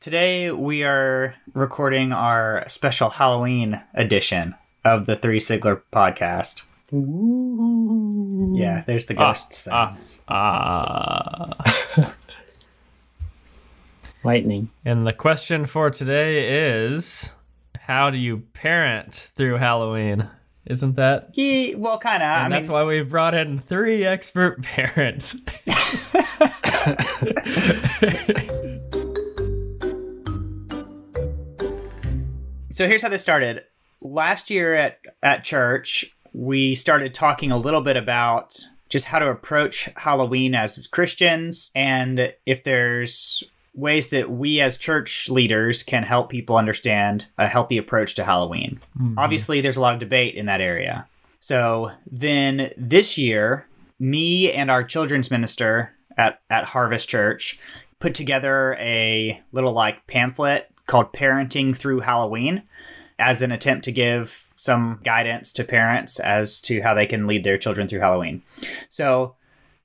Today we are recording our special Halloween edition of the Three Sigler podcast. Ooh. Yeah, there's the ghost ah, sounds. Ah. Lightning. and the question for today is how do you parent through Halloween? Isn't that? Ye- well, kind of. I And mean, that's why we've brought in three expert parents. so here's how this started. Last year at at church, we started talking a little bit about just how to approach Halloween as Christians and if there's ways that we as church leaders can help people understand a healthy approach to Halloween. Mm-hmm. Obviously, there's a lot of debate in that area. So then this year, me and our children's minister at, at Harvest Church put together a little like pamphlet called Parenting Through Halloween as an attempt to give some guidance to parents as to how they can lead their children through Halloween. So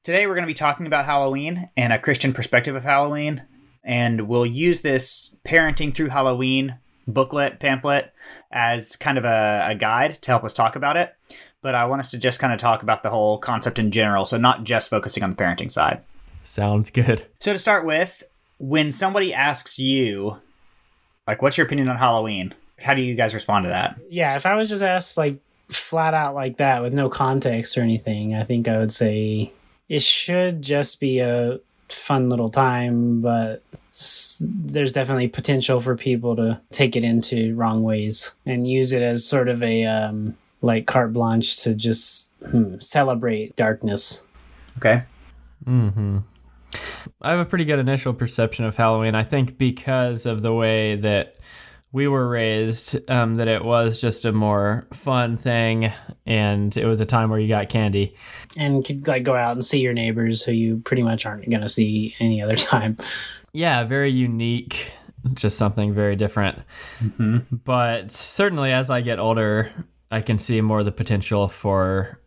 today we're going to be talking about Halloween and a Christian perspective of Halloween. And we'll use this Parenting Through Halloween booklet, pamphlet, as kind of a, a guide to help us talk about it. But I want us to just kind of talk about the whole concept in general. So, not just focusing on the parenting side. Sounds good. So, to start with, when somebody asks you, like, what's your opinion on Halloween? How do you guys respond to that? Yeah, if I was just asked like flat out like that with no context or anything, I think I would say it should just be a fun little time, but there's definitely potential for people to take it into wrong ways and use it as sort of a um, like carte blanche to just hmm, celebrate darkness. Okay. hmm I have a pretty good initial perception of Halloween. I think because of the way that we were raised, um, that it was just a more fun thing, and it was a time where you got candy. And could like go out and see your neighbors who you pretty much aren't going to see any other time. Yeah, very unique, just something very different. hmm But certainly, as I get older, I can see more of the potential for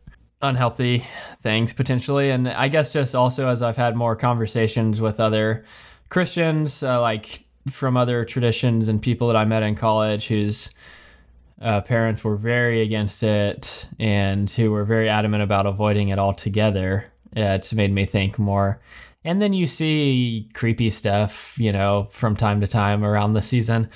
unhealthy things potentially. And I guess just also as I've had more conversations with other Christians, uh, like from other traditions and people that I met in college whose uh, parents were very against it and who were very adamant about avoiding it altogether, yeah, it's made me think more. And then you see creepy stuff, you know, from time to time around the season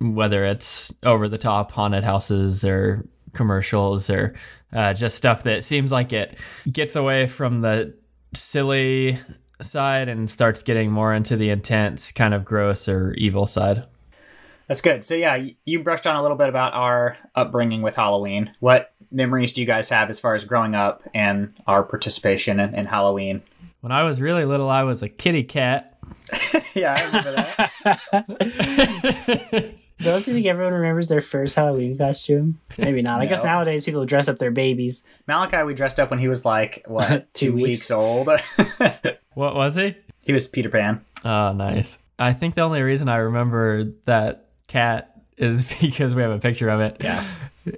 whether it's over the top haunted houses or commercials or uh, just stuff that seems like it gets away from the silly side and starts getting more into the intense kind of gross or evil side. That's good. So, yeah, you brushed on a little bit about our upbringing with Halloween. What memories do you guys have as far as growing up and our participation in, in Halloween? When I was really little, I was a kitty cat. yeah, I remember that. Don't you think everyone remembers their first Halloween costume? Maybe not. I guess nowadays people dress up their babies. Malachi, we dressed up when he was like, what, Two two weeks. weeks old? what was he? he was Peter Pan. Oh, nice. I think the only reason I remember that cat is because we have a picture of it. Yeah.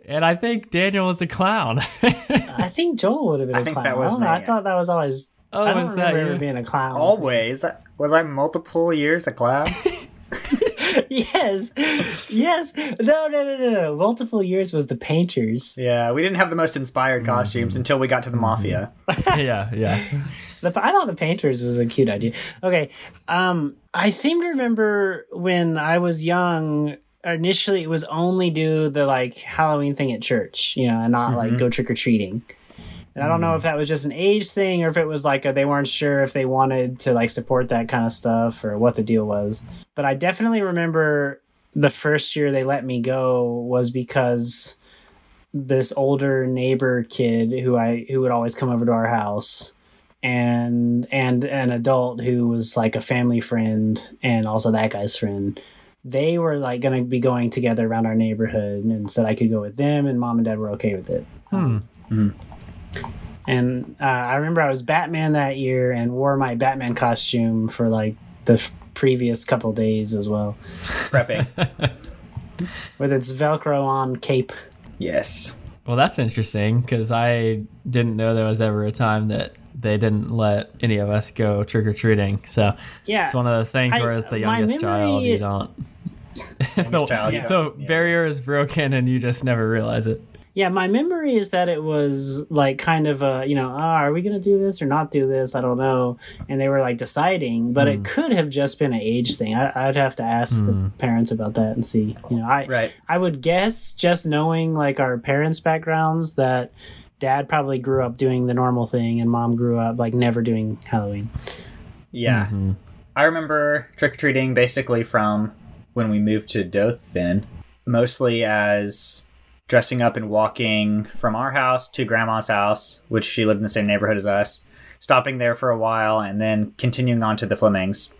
And I think Daniel was a clown. I think Joel would have been I a think clown. that was I don't know. I me. thought that was always. oh, I don't was that remember you? being a clown. Always. Was I multiple years a clown? yes, yes. No, no, no, no, no. Multiple years was the painters. yeah, we didn't have the most inspired costumes until we got to the Mafia. yeah, yeah. The, I thought the painters was a cute idea. Okay, um, I seem to remember when I was young. Initially, it was only do the like Halloween thing at church, you know, and not like Mhm. go trick or treating. And I don't know if that was just an age thing or if it was like a, they weren't sure if they wanted to like support that kind of stuff or what the deal was. But I definitely remember the first year they let me go was because this older neighbor kid who I who would always come over to our house and and an adult who was like a family friend and also that guy's friend they were like going to be going together around our neighborhood and said I could go with them and mom and dad were okay with it. Hmm. And uh, I remember I was Batman that year and wore my Batman costume for like the f- previous couple days as well, Prepping. with its Velcro on cape. yes. Well, that's interesting because I didn't know there was ever a time that they didn't let any of us go trick or treating. So Yeah. it's one of those things I- where as the my youngest child, you don't. the child, you the yeah. barrier is broken and you just never realize it. Yeah, my memory is that it was like kind of a, you know, oh, are we going to do this or not do this? I don't know. And they were like deciding, but it hmm. could have just been an age thing. I, I'd have to ask the hmm. parents about that and see. You know, I Right. I would guess just knowing like our parents' backgrounds that dad probably grew up doing the normal thing and mom grew up like never doing Halloween. Yeah. Mhm. I remember trick or treating basically from when we moved to Dothan, mostly as dressing up and walking from our house to grandma's house, which she lived in the same neighborhood as us, stopping there for a while, and then continuing on to the Flemings.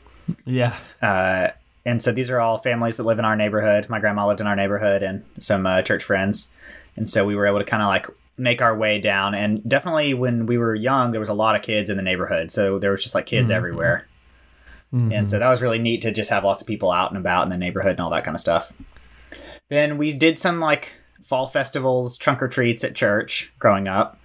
Yeah. Uh, and so these are all families that live in our neighborhood. My grandma lived in our neighborhood, and some uh, church friends. And so we were able to kind of like make our way down. And definitely when we were young, there was a lot of kids in the neighborhood. So there was just like kids Mhm. everywhere. Mhm. And so that was really neat to just have lots of people out and about in the neighborhood and all that kind of stuff. Then we did some like fall festivals, trunk or treats at church growing up.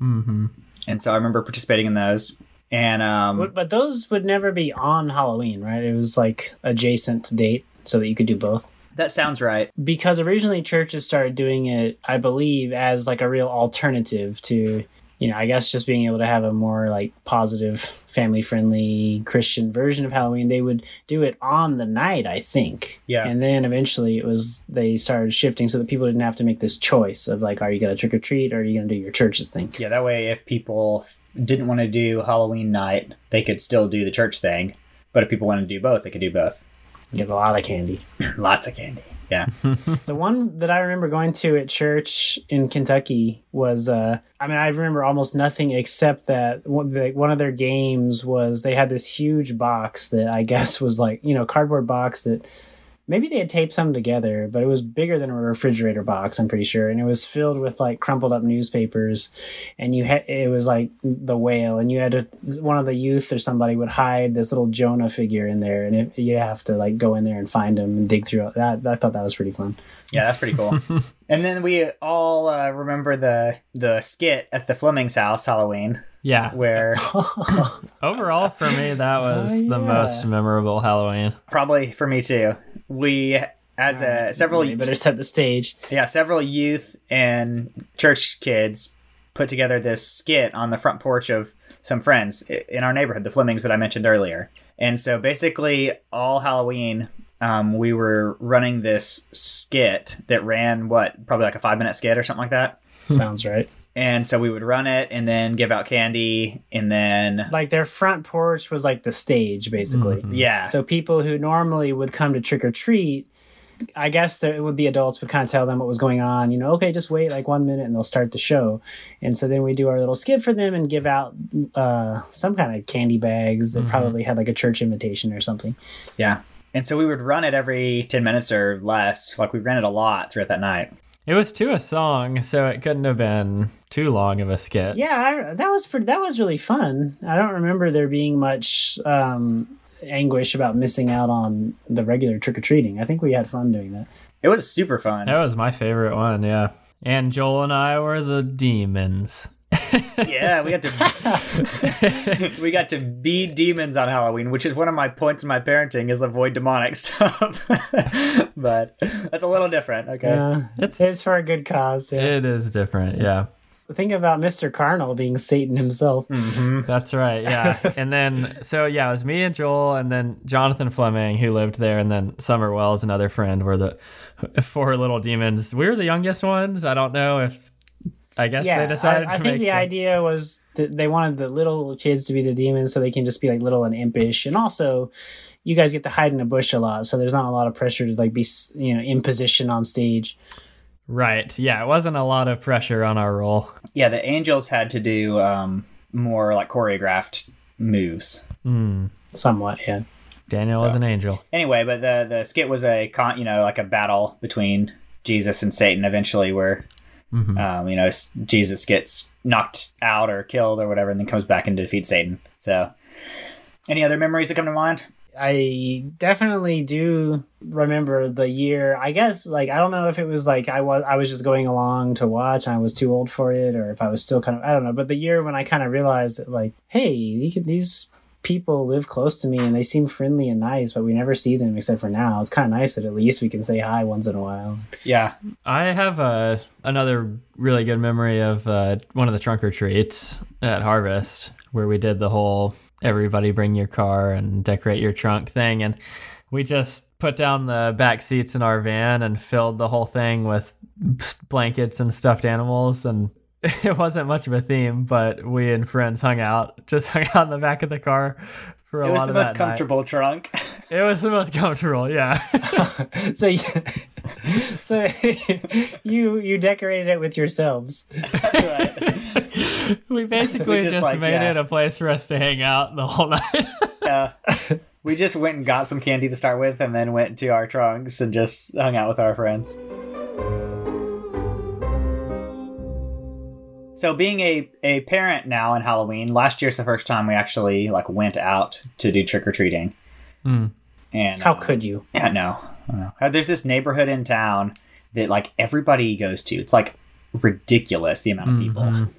Mhm. And so I remember participating in those. And um, But, but those would never be on Halloween, right? It was like adjacent to date so that you could do both. that sounds right. because originally churches started doing it i believe as like a real alternative to you know i guess just being able to have a more like positive family friendly christian version of halloween they would do it on the night i think Yeah. and then eventually it was they started shifting so that people didn't have to make this choice of like are you going to trick or treat or are you going to do your church's thing Yeah, that way if people didn't want to do Halloween night, they could still do the church thing. But if people wanted to do both, they could do both. get a lot of candy Lots of candy. Yeah. The one that I remember going to at church in Kentucky was, uh, I mean, I remember almost nothing except that one, one of their games was they had this huge box that I guess was like, you know, cardboard box that maybe they had taped some together, but it was bigger than a refrigerator box, I'm pretty sure. And it was filled with like crumpled up newspapers. And you had, it was like the whale. And you had to, one of the youth or somebody would hide this little Jonah figure in there. And it, you have to like go in there and find him and dig through it. That, I thought that was pretty fun. Yeah, that's pretty cool. and then we all uh, remember the the skit at the Fleming's house Halloween, Yeah. where Overall, for me, that was Oh, the most memorable Halloween. probably for me too, we as a several You better set the stage. yeah several youth and church kids put together this skit on the front porch of some friends in our neighborhood, the Flemings that I mentioned earlier. And so basically, all Halloween, um, we were running this skit that ran what probably like a five minute skit or something like that. Sounds right. And so we would run it and then give out candy and then Like their front porch was like the stage, basically. Mhm. yeah, So people who normally would come to trick or treat, I guess the, the adults would kind of tell them what was going on. You know, okay, just wait like one minute and they'll start the show. And so then we do our little skit for them and give out uh, some kind of candy bags that Mhm. probably had like a church invitation or something. yeah. And so we would run it every ten minutes or less. Like we ran it a lot throughout that night. It was to a song, so it couldn't have been too long of a skit. Yeah, I, that was pretty, that was really fun. I don't remember there being much um, anguish about missing out on the regular trick or treating. I think we had fun doing that. It was super fun. That was my favorite one, yeah. And Joel and I were the demons. Yeah, we got to we got to be demons on Halloween, which is one of my points in my parenting is avoid demonic stuff. but that's a little different. Okay. Yeah, It's- it's for a good cause. Yeah. It is different, yeah. Think about Mr. Carnal being Satan himself. hmm That's right, yeah. and then, so yeah, it was me and Joel, and then Jonathan Fleming, who lived there, and then Summer Wells, another friend, were the four little demons. We were the youngest ones. I don't know if, I guess Yeah, they decided I, I think make the them- idea was that they wanted the little kids to be the demons so they can just be like little and impish, and also you guys get to hide in a bush a lot, so there's not a lot of pressure to like be you know in position on stage. Right, yeah, it wasn't a lot of pressure on our role. Yeah, the angels had to do um, more like choreographed moves. Mm. Somewhat, yeah. Daniel So- was an angel. Anyway, but the the skit was a con, you know, like a battle between Jesus and Satan. Eventually, where Mhm. um, you know Jesus gets knocked out or killed or whatever, and then comes back and defeats Satan. So, any other memories that come to mind? I definitely do remember the year. I guess like I don't know if it was like I was I was just going along to watch and I was too old for it, or if I was still kind of I don't know. But the year when I kind of realized that like, hey, you can, these people live close to me and they seem friendly and nice, but we never see them except for now. It's kind of nice that at least we can say hi once in a while. Yeah. I have uh, another really good memory of uh, one of the trunk or treats at Harvest where we did the whole everybody bring your car and decorate your trunk thing. And we just put down the back seats in our van and filled the whole thing with blankets and stuffed animals. And it wasn't much of a theme, but we and friends hung out, just hung out in the back of the car for a It was lot the of most that night. comfortable trunk. It was the most comfortable, yeah. so you, so you you decorated it with yourselves. right. we basically We just, just, like, made yeah. it a place for us to hang out the whole night. Yeah. we just went and got some candy to start with and then went to our trunks and just hung out with our friends. So being a, a parent now in Halloween, last year's the first time we actually like went out to do trick or treating. Hmm. And How uh, could you? Yeah, no. Uh, There's this neighborhood in town that like everybody goes to. It's like ridiculous the amount of people. Mhm.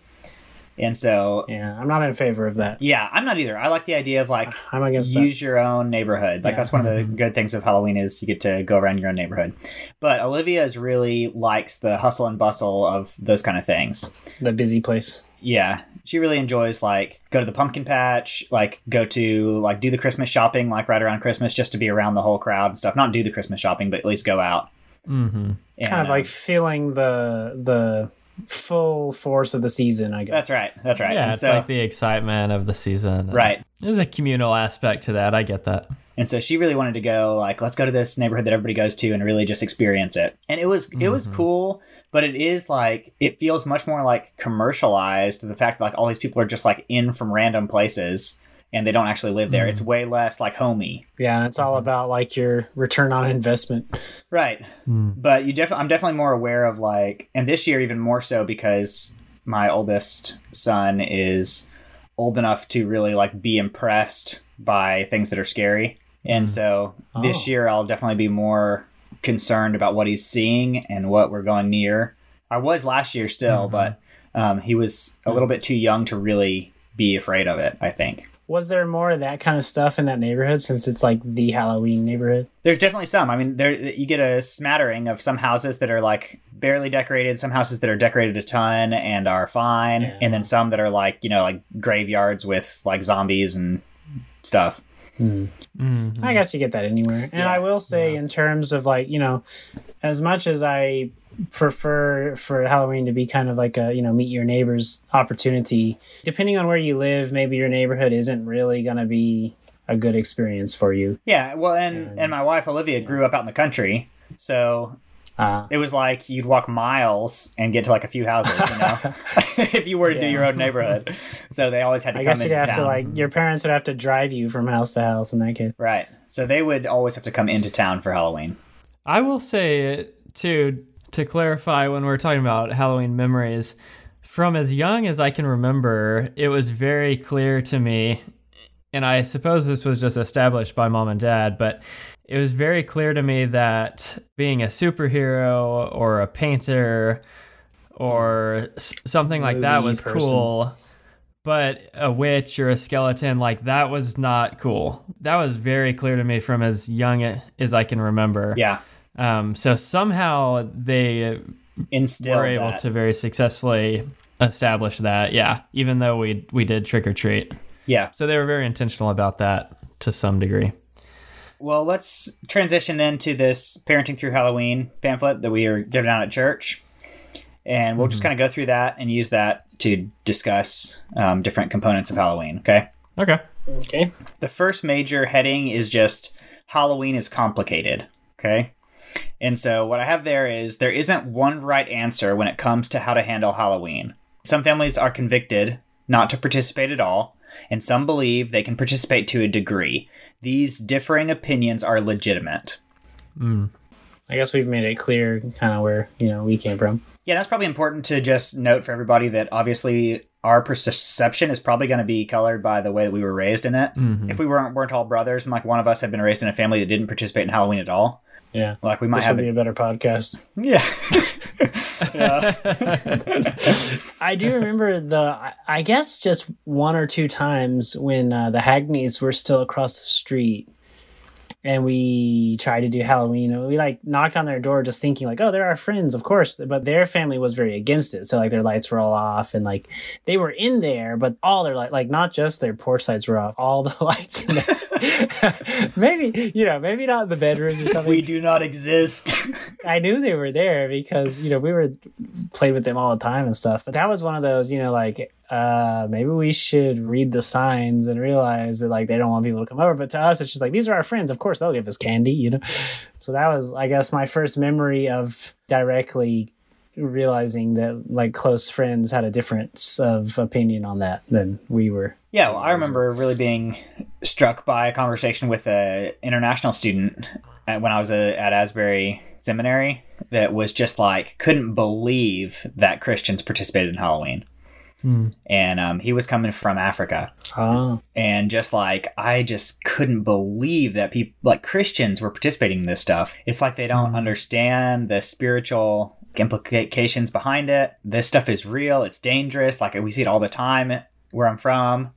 And so Yeah, I'm not in favor of that. yeah, I'm not either. I like the idea of like I'm against use your own neighborhood. Like Yeah. that's one of the Mhm. good things of Halloween is you get to go around your own neighborhood. But Olivia is really likes the hustle and bustle of those kind of things. The busy place. Yeah, she really enjoys like go to the pumpkin patch, like go to like do the Christmas shopping like right around Christmas just to be around the whole crowd and stuff. Not do the Christmas shopping, but at least go out. Mhm. And, kind of uh, like feeling the the full force of the season, I guess. that's right. That's right. Yeah, and it's so like the excitement of the season. right. There's a communal aspect to that. I get that. And so she really wanted to go like let's go to this neighborhood that everybody goes to and really just experience it. And it was it was Mhm. cool, but it is like it feels much more like commercialized to the fact that like all these people are just like in from random places and they don't actually live there. Mhm. It's way less like homey. Yeah, and it's all about like your return on investment. Right. Hmm. But you definitely I'm definitely more aware of like and this year even more so because my oldest son is old enough to really like be impressed by things that are scary. And Mm. so this Oh. year I'll definitely be more concerned about what he's seeing and what we're going near. I was last year still, Mhm. but um, he was a little bit too young to really be afraid of it, I think. Was there more of that kind of stuff in that neighborhood since it's like the Halloween neighborhood? There's definitely some. I mean, there you get a smattering of some houses that are like barely decorated, some houses that are decorated a ton and are fine, Yeah. and then some that are like you know like graveyards with like zombies and stuff. Mhm. I guess you get that anywhere. And Yeah. I will say, in terms of like, you know, as much as I prefer for Halloween to be kind of like a, you know, meet your neighbors opportunity, depending on where you live, maybe your neighborhood isn't really going to be a good experience for you. Yeah, well, and And- and my wife Olivia grew up out in the country, so Uh, it was like you'd walk miles and get to like a few houses, you know, if you were to do your own neighborhood. So they always had to I come guess you'd into have town. to like, your parents would have to drive you from house to house in that case. right. So they would always have to come into town for Halloween. I will say too to clarify when we're talking about Halloween memories. From as young as I can remember, it was very clear to me, and I suppose this was just established by mom and dad, but it was very clear to me that being a superhero or a painter or something like that was person. cool. But a witch or a skeleton, like that was not cool. That was very clear to me from as young as I can remember. Yeah, Um, so somehow they instill were able that. to very successfully establish that. Yeah, even though we we did trick or treat, Yeah. so they were very intentional about that to some degree. Well, let's transition then to this parenting through Halloween pamphlet that we are giving out at church, and we'll just kind of go through that and use that to discuss um, different components of Halloween. Okay. Okay. Okay. The first major heading is just Halloween is complicated. Okay. And so what I have there is there isn't one right answer when it comes to how to handle Halloween. Some families are convicted not to participate at all, and some believe they can participate to a degree. These differing opinions are legitimate. Mm. I guess we've made it clear kind of where, you know, we came from. Yeah, that's probably important to just note for everybody that obviously our perception is probably going to be colored by the way that we were raised in it. Mhm. If we weren't weren't all brothers and like one of us had been raised in a family that didn't participate in Halloween at all, Yeah. Like we might This have would be a, a better podcast. yeah. yeah. I do remember the, I- I guess just one or two times when uh, the Hagneys were still across the street and we tried to do Halloween. and We like knocked on their door just thinking like, oh, they're our friends, of course. But their family was very against it. So like their lights were all off and like they were in there, but all their light, like not just their porch lights were off, all the lights in there. maybe, you know, maybe not in the bedrooms or something. we do not exist. I knew they were there because you know we were played with them all the time and stuff. But that was one of those, you know, like uh maybe we should read the signs and realize that like they don't want people to come over. But to us, it's just like these are our friends. Of course, they'll give us candy, you know. So that was, I guess, my first memory of directly realizing that like close friends had a difference of opinion on that than we were. Yeah, well, I remember really being struck by a conversation with a international student when I was uh at Asbury Seminary that was just like couldn't believe that Christians participated in Halloween, Hmm. and um, he was coming from Africa, Oh, and just like I just couldn't believe that people like Christians were participating in this stuff. It's like they don't Mm. understand the spiritual implications behind it. This stuff is real. It's dangerous. Like we see it all the time where I'm from,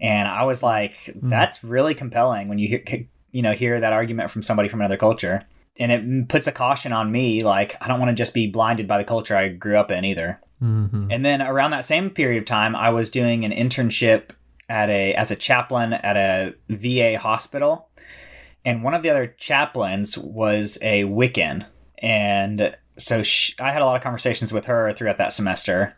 and I was like, that's really compelling when you hear you know hear that argument from somebody from another culture. And it puts a caution on me, like I don't want to just be blinded by the culture I grew up in either. Mhm. And then around that same period of time, I was doing an internship at a as a chaplain at a VA hospital, and one of the other chaplains was a Wiccan, and so she, I had a lot of conversations with her throughout that semester,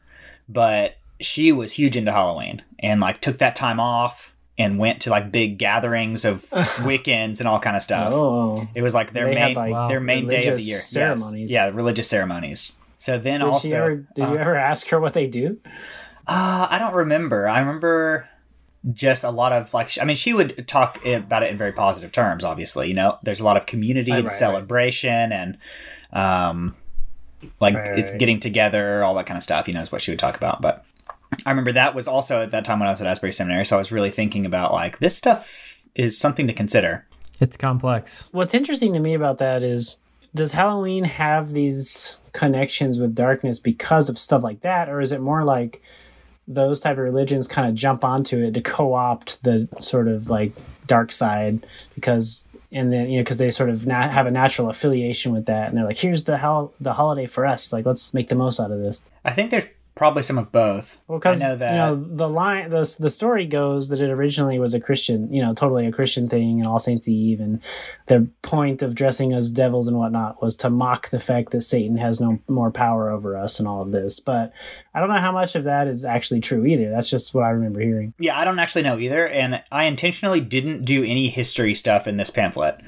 but she was huge into Halloween and like took that time off and went to like big gatherings of Wiccans and all kind of stuff. oh, It was like their had, main like, their main day of the year. Yes. ceremonies. Yeah, religious ceremonies. So then did also she ever? Did you uh, ever ask her what they do? uh, I don't remember. I remember just a lot of like. I mean, she would talk about it in very positive terms. Obviously, you know, there's a lot of community Right, and right, right. celebration and, um, like Right, it's getting together, all that kind of stuff. You know, is what she would talk about. But I remember that was also at that time when I was at Asbury Seminary. So I was really thinking about like this stuff is something to consider. It's complex. What's interesting to me about that is does Halloween have these connections with darkness because of stuff like that? Or is it more like those type of religions kind of jump onto it to co-opt the sort of like dark side because and then you know because they sort of na- have a natural affiliation with that and they're like here's the hell the holiday for us. Like let's make the most out of this. I think there's probably some of both. well, because I know that. you know the line, the the story goes that it originally was a Christian, you know, totally a Christian thing, and All Saints Eve, and the point of dressing as devils and whatnot was to mock the fact that Satan has no more power over us and all of this. But I don't know how much of that is actually true either. That's just what I remember hearing. Yeah, I don't actually know either, and I intentionally didn't do any history stuff in this pamphlet,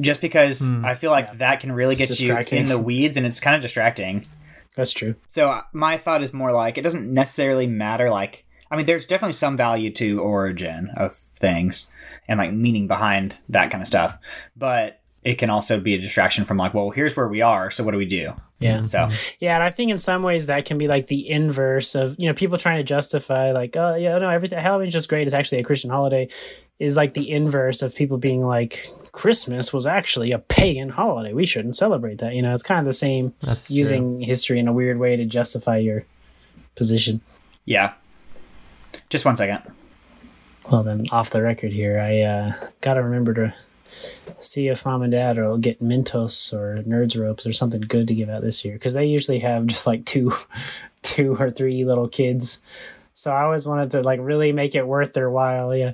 just because Hmm. I feel like that can really get you in the weeds, and it's kind of distracting. That's true. So uh, my thought is more like it doesn't necessarily matter. Like, I mean, there's definitely some value to origin of things and like meaning behind that kind of stuff, but it can also be a distraction from like, well, here's where we are, so what do we do? Yeah. So Yeah, and I think in some ways that can be like the inverse of you know people trying to justify like oh yeah no everything Halloween's just great it's actually a Christian holiday is like the inverse of people being like Christmas was actually a pagan holiday we shouldn't celebrate that you know it's kind of the same That's true. using history in a weird way to justify your position. yeah, just one second. Well then off the record here I uh, gotta remember to see if mom and dad will get Mentos or Nerds ropes or something good to give out this year because they usually have just like two, two or three little kids. So I always wanted to like really make it worth their while. Yeah,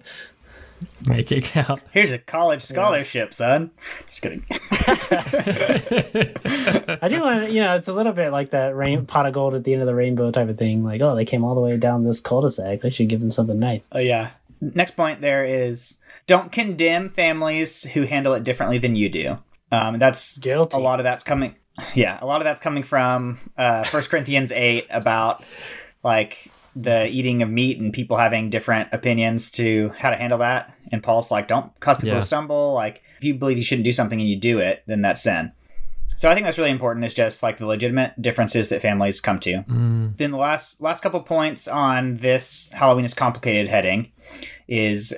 make it count. Here's a college scholarship, son. Just kidding. I do want to. You know, it's a little bit like that rain pot of gold at the end of the rainbow type of thing. Like, oh, they came all the way down this cul-de-sac. I should give them something nice. Oh yeah. Next point there is don't condemn families who handle it differently than you do. Um, that's Guilty. a lot of that's coming. Yeah, a lot of that's coming from uh, First Corinthians eight about like the eating of meat and people having different opinions to how to handle that. And Paul's like, don't cause people Yeah. to stumble. Like, if you believe you shouldn't do something and you do it, then that's sin. So I think that's really important. Is just like the legitimate differences that families come to Mm, then the last last couple points on this Halloween is complicated heading is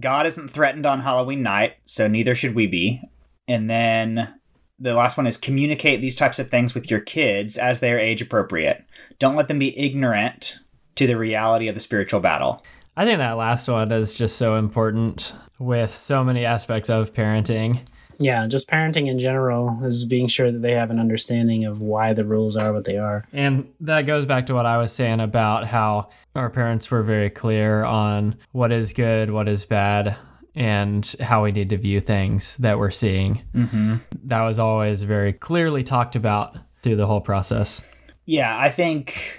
God isn't threatened on Halloween night, so neither should we be. And then the last one is communicate these types of things with your kids as they are age appropriate. Don't let them be ignorant to the reality of the spiritual battle. I think that last one is just so important with so many aspects of parenting. Yeah, just parenting in general is being sure that they have an understanding of why the rules are what they are. And that goes back to what I was saying about how our parents were very clear on what is good, what is bad, and how we need to view things that we're seeing. Mm-hmm. That was always very clearly talked about through the whole process. Yeah, I think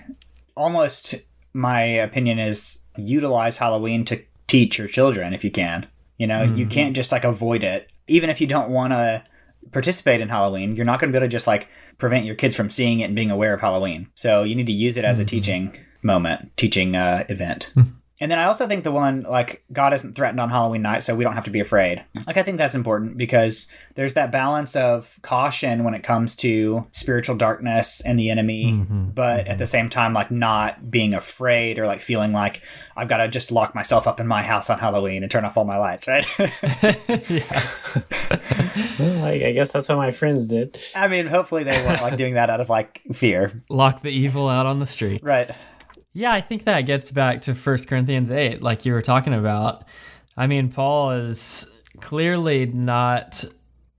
almost my opinion is utilize Halloween to teach your children if you can. You know, you mm-hmm. can't just like avoid it. Even if you don't want to participate in Halloween, you're not going to be able to just like prevent your kids from seeing it and being aware of Halloween. So you need to use it as a mm-hmm. teaching moment, teaching uh, event. Hmm. And then I also think the one like God isn't threatened on Halloween night, so we don't have to be afraid. Like I think that's important because there's that balance of caution when it comes to spiritual darkness and the enemy, mm-hmm. but at mm-hmm. the same time like not being afraid or like feeling like I've got to just lock myself up in my house on Halloween and turn off all my lights, right? yeah. Well, I, I guess that's what my friends did. I mean, hopefully they weren't like doing that out of like fear, Lock the evil out on the street. right? Yeah, I think that gets back to 1 Corinthians 8, like you were talking about. I mean, Paul is clearly not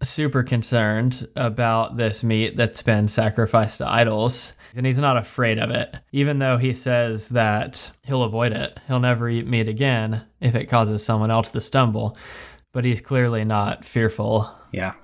super concerned about this meat that's been sacrificed to idols, and he's not afraid of it, even though he says that he'll avoid it. He'll never eat meat again if it causes someone else to stumble, but he's clearly not fearful. Yeah.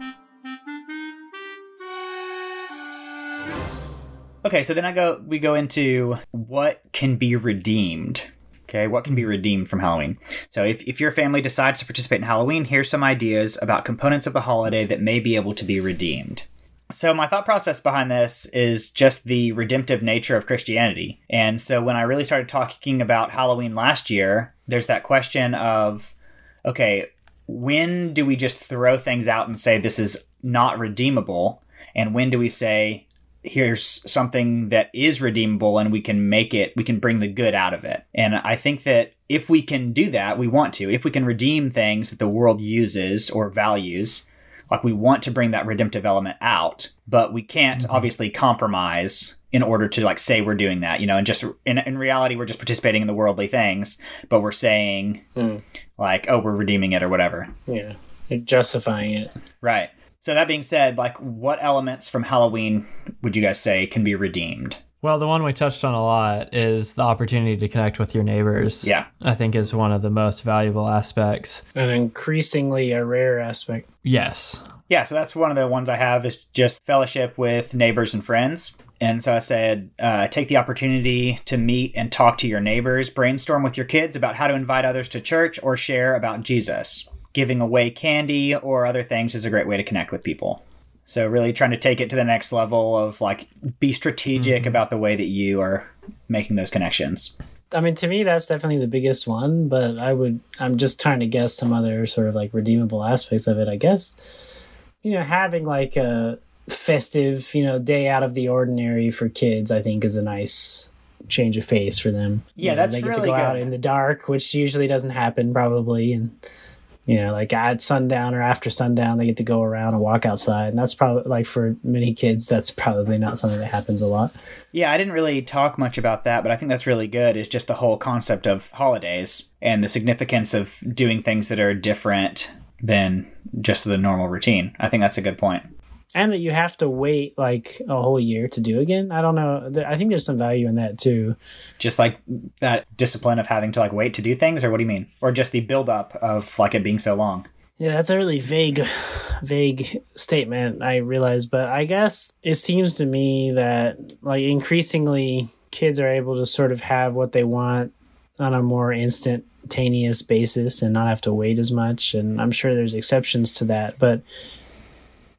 Okay, so then I go we go into what can be redeemed. Okay, what can be redeemed from Halloween? So if, if your family decides to participate in Halloween, here's some ideas about components of the holiday that may be able to be redeemed. So my thought process behind this is just the redemptive nature of Christianity. And so when I really started talking about Halloween last year, there's that question of okay, when do we just throw things out and say this is not redeemable? And when do we say here's something that is redeemable and we can make it, we can bring the good out of it? And I think that if we can do that, we want to. If we can redeem things that the world uses or values, like we want to bring that redemptive element out, but we can't obviously compromise in order to like say we're doing that, you know, and just in, in reality, we're just participating in the worldly things, but we're saying Hmm. like, oh, we're redeeming it or whatever. Yeah, You're justifying it. Right. So that being said, like what elements from Halloween would you guys say can be redeemed? Well, the one we touched on a lot is the opportunity to connect with your neighbors. Yeah. I think is one of the most valuable aspects. An increasingly a rare aspect. Yes. Yeah, so that's one of the ones I have is just fellowship with neighbors and friends. And so I said, uh, take the opportunity to meet and talk to your neighbors, brainstorm with your kids about how to invite others to church or share about Jesus. Giving away candy or other things is a great way to connect with people. So really trying to take it to the next level of like be strategic mm-hmm. about the way that you are making those connections. I mean, to me, that's definitely the biggest one. But I would, I'm just trying to guess some other sort of like redeemable aspects of it. I guess, you know, having like a festive, you know, day out of the ordinary for kids, I think, is a nice change of pace for them. Yeah, You know, that's they get really to go out in the dark, which usually doesn't happen probably, and you know, like at sundown or after sundown, they get to go around and walk outside, and that's probably like for many kids, that's probably not something that happens a lot. Yeah, I didn't really talk much about that, but I think that's really good. Is just the whole concept of holidays and the significance of doing things that are different than just the normal routine. I think that's a good point. And that you have to wait like a whole year to do again. I don't know. I think there's some value in that too. Just like that discipline of having to like wait to do things, or what do you mean? Or just the buildup of like it being so long? Yeah, that's a really vague, vague statement. I realize, but I guess it seems to me that like increasingly kids are able to sort of have what they want on a more instantaneous basis and not have to wait as much. And I'm sure there's exceptions to that, but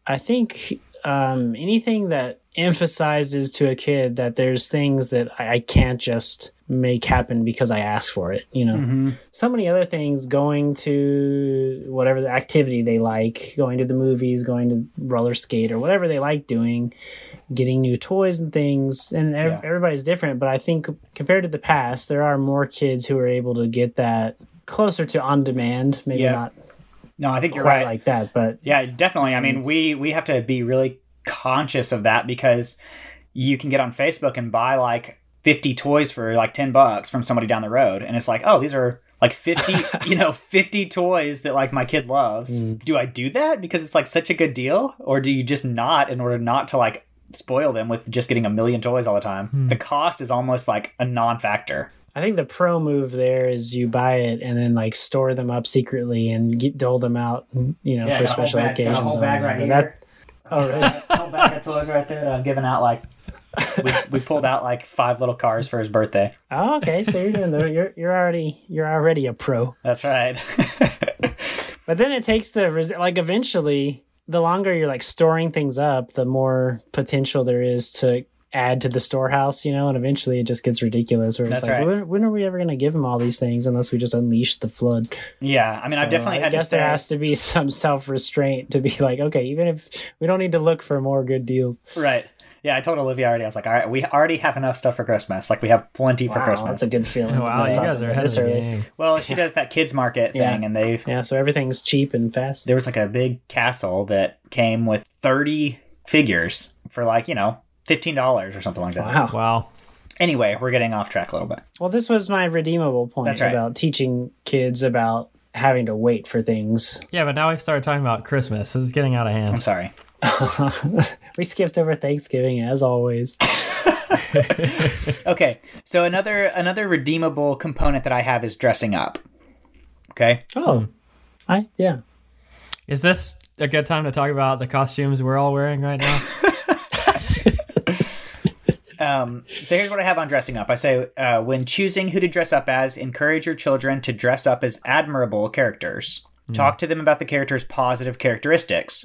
I think um, anything that emphasizes to a kid that there's things that I, I can't just make happen because I ask for it, you know so many other things going to whatever the activity they like going to the movies going to roller skate or whatever they like doing getting new toys and things and ev- Yeah. everybody's different but i think compared to the past there are more kids who are able to get that closer to on demand maybe Yeah. not No, I think you're right. like that, but Yeah, definitely. I hmm. mean, we we have to be really conscious of that because you can get on Facebook and buy like 50 toys for like 10 bucks from somebody down the road and it's like, "Oh, these are like 50, you know, 50 toys that like my kid loves." Hmm. Do I do that because it's like such a good deal or do you just not in order not to like spoil them with just getting a million toys all the time? Hmm. The cost is almost like a non-factor. I think the pro move there is you buy it and then like store them up secretly and get, dole them out, you know, Yeah, for special bag- got a occasions. whole bag right here. that, oh, really? whole bag of toys right there that I've given out like we, we pulled out like five little cars for his birthday. oh, okay. So you're doing the you're you're already you're already a pro. That's right. But then it takes the like eventually the longer you're like storing things up, the more potential there is to add to the storehouse, you know, and eventually it just gets ridiculous. Where it's That's like, right. when, when are we ever going to give them all these things unless we just unleash the flood? yeah, I mean, I've definitely I had to guess say, there has to be some self restraint to be like, okay, even if we don't need to look for more good deals. right. Yeah, I told Olivia already. I was like, all right, we already have enough stuff for Christmas. Like, we have plenty for Christmas. that's a good feeling. Wow, you guys are ahead of this early. game. Well, she does that kids market thing, Yeah. and they've Yeah, so everything's cheap and fast. there was like a big castle that came with thirty figures for like you know fifteen dollars or something like that. Wow. Wow. Anyway, we're getting off track a little bit. Well, this was my redeemable point That's right. about teaching kids about having to wait for things. Yeah, but now we've started talking about Christmas. This is getting out of hand. I'm sorry. we skipped over Thanksgiving as always. Okay, so another another redeemable component that I have is dressing up. Okay. Oh, I yeah. Is this a good time to talk about the costumes we're all wearing right now? Um, so here's what I have on dressing up. I say, uh, when choosing who to dress up as, encourage your children to dress up as admirable characters. Talk to them about the character's positive characteristics.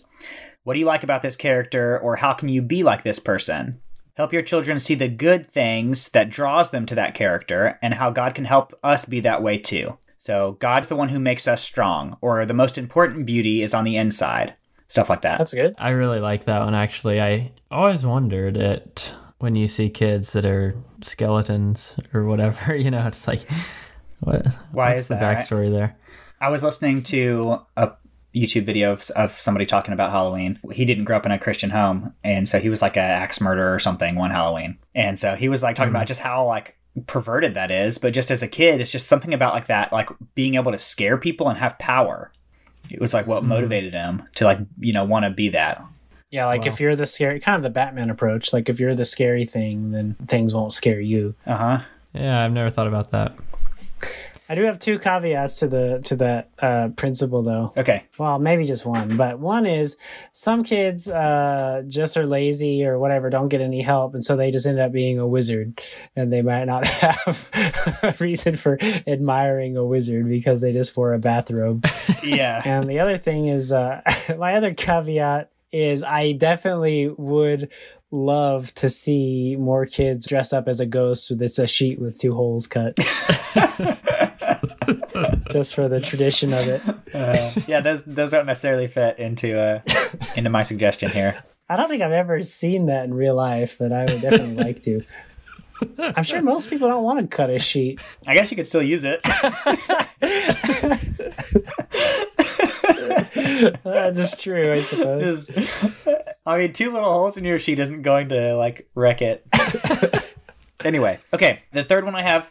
What do you like about this character, or how can you be like this person? Help your children see the good things that draws them to that character, and how God can help us be that way too. So God's the one who makes us strong, or the most important beauty is on the inside. Stuff like that. That's good. I really like that one actually. I always wondered it when you see kids that are skeletons or whatever, you know, it's like what Why what's is the that, backstory there? I was listening to a YouTube video of, of somebody talking about Halloween. He didn't grow up in a Christian home, and so he was like an axe murderer or something one Halloween. And so he was like talking hmm. about just how like perverted that is, but just as a kid, it's just something about like that, like being able to scare people and have power. It was like what hmm. motivated him to like you know want to be that. Yeah, like if you're the scary, kind of the Batman approach. Like if you're the scary thing, then things won't scare you. Uh huh. Yeah, I've never thought about that. I do have two caveats to the to that uh, principle, though. Okay. Well, maybe just one, but one is some kids uh, just are lazy or whatever, don't get any help, and so they just end up being a wizard, and they might not have a reason for admiring a wizard because they just wore a bathrobe. Yeah. and the other thing is, uh, my other caveat is I definitely would love to see more kids dress up as a ghost with it's a sheet with two holes cut. just for the tradition of it. Uh, yeah. Those those don't necessarily fit into uh into my suggestion here. I don't think I've ever seen that in real life, but I would definitely like to. I'm sure most people don't want to cut a sheet. I guess you could still use it. That's true, I suppose. Just- I mean, two little holes in your sheet isn't going to like wreck it. anyway, okay. The third one I have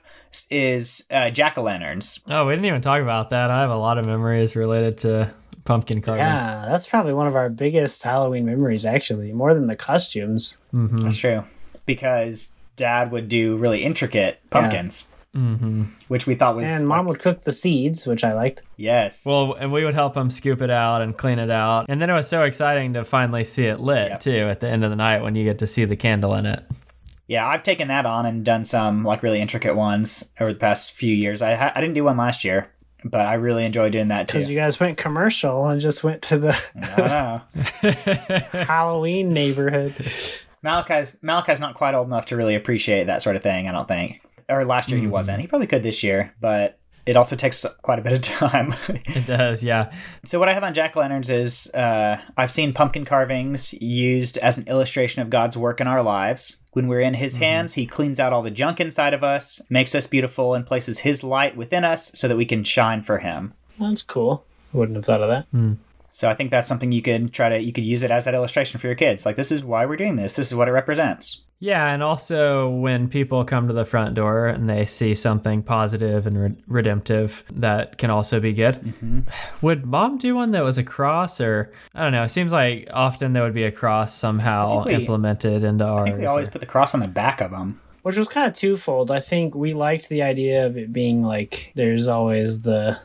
is uh, jack o' lanterns. Oh, we didn't even talk about that. I have a lot of memories related to pumpkin carving. Yeah, that's probably one of our biggest Halloween memories, actually, more than the costumes. Mm-hmm. That's true, because Dad would do really intricate pumpkins, Mm-hmm. which we thought was And mom like- would cook the seeds, which I liked. yes. Well, and we would help them scoop it out and clean it out. And then it was so exciting to finally see it lit Yep. too at the end of the night when you get to see the candle in it. yeah, I've taken that on and done some like really intricate ones over the past few years. I ha- I didn't do one last year, but I really enjoyed doing that too. Because you guys went commercial and just went to the I don't know. Halloween neighborhood. Malachi's Malachi's not quite old enough to really appreciate that sort of thing. I don't think. Or last year he mm-hmm. wasn't. He probably could this year, but it also takes quite a bit of time. It does, yeah. so what I have on jack lanterns is uh, I've seen pumpkin carvings used as an illustration of God's work in our lives. When we're in His mm-hmm. hands, He cleans out all the junk inside of us, makes us beautiful, and places His light within us so that we can shine for Him. That's cool. I wouldn't have thought of that. Hmm. So I think that's something you could try to you could use it as that illustration for your kids. Like this is why we're doing this. This is what it represents. Yeah, and also when people come to the front door and they see something positive and re- redemptive, that can also be good. Mm-hmm. Would mom do one that was a cross, or I don't know? It seems like often there would be a cross somehow we- implemented into ours. I think we always or- put the cross on the back of them. Which was kind of twofold. I think we liked the idea of it being like there's always the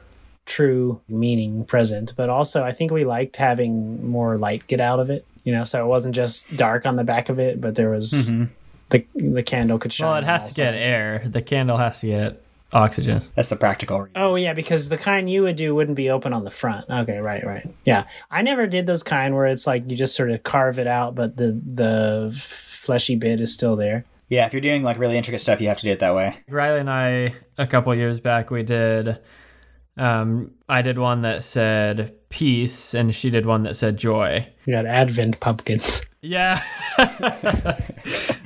true meaning present, but also I think we liked having more light get out of it. You know, so it wasn't just dark on the back of it, but there was Mm-hmm. the the candle could shine. well, it has to get sides. air. The candle has to get oxygen. That's the practical reason. Oh yeah, because the kind you would do wouldn't be open on the front. Okay, right, right. Yeah, I never did those kind where it's like you just sort of carve it out, but the the fleshy bit is still there. Yeah, if you're doing like really intricate stuff, you have to do it that way. Riley and I, a couple years back, we did. Um, I did one that said peace, and she did one that said joy. We got Advent pumpkins. Yeah.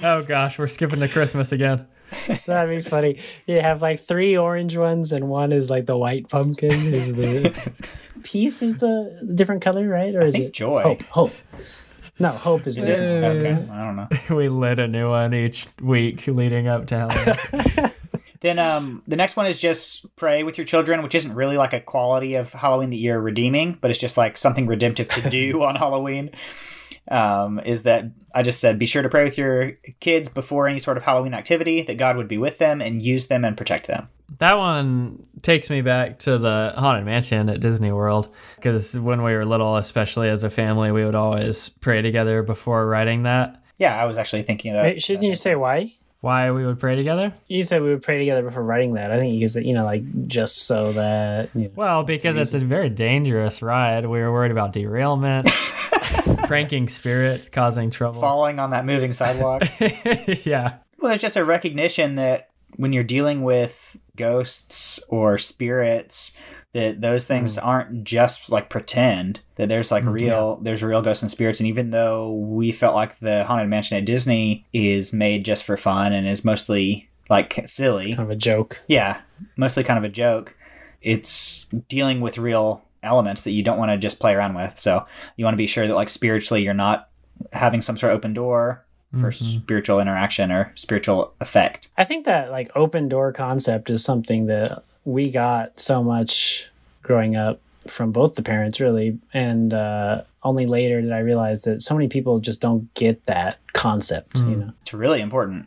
oh gosh, we're skipping to Christmas again. That'd be funny. You have like three orange ones, and one is like the white pumpkin. Is the peace is the different color, right? Or is think it joy. Hope. Hope. No, hope is the different. Okay, isn't? I don't know. We lit a new one each week leading up to Halloween. Then um, the next one is just pray with your children, which isn't really like a quality of Halloween that you're redeeming, but it's just like something redemptive to do on Halloween. Um, is that I just said be sure to pray with your kids before any sort of Halloween activity that God would be with them and use them and protect them. that one takes me back to the Haunted Mansion at Disney World because when we were little, especially as a family, we would always pray together before writing that. Yeah, I was actually thinking that. Wait, shouldn't you say why? Why we would pray together? You said we would pray together before writing that. I think you said, you know, like just so that. You know. Well, because it's a very dangerous ride. We were worried about derailment, pranking spirits, causing trouble. falling on that moving sidewalk? yeah. Well, it's just a recognition that when you're dealing with ghosts or spirits, that those things hmm. aren't just like pretend. That there's like hmm, real, there's real ghosts and spirits. And even though we felt like the haunted mansion at Disney is made just for fun and is mostly like silly, Kind of a joke. yeah, mostly kind of a joke. It's dealing with real elements that you don't want to just play around with. So you want to be sure that like spiritually you're not having some sort of open door for mm-hmm. spiritual interaction or spiritual effect. I think that like open door concept is something that we got so much growing up from both the parents really and uh only later did I realize that so many people just don't get that concept, you know. It's really important.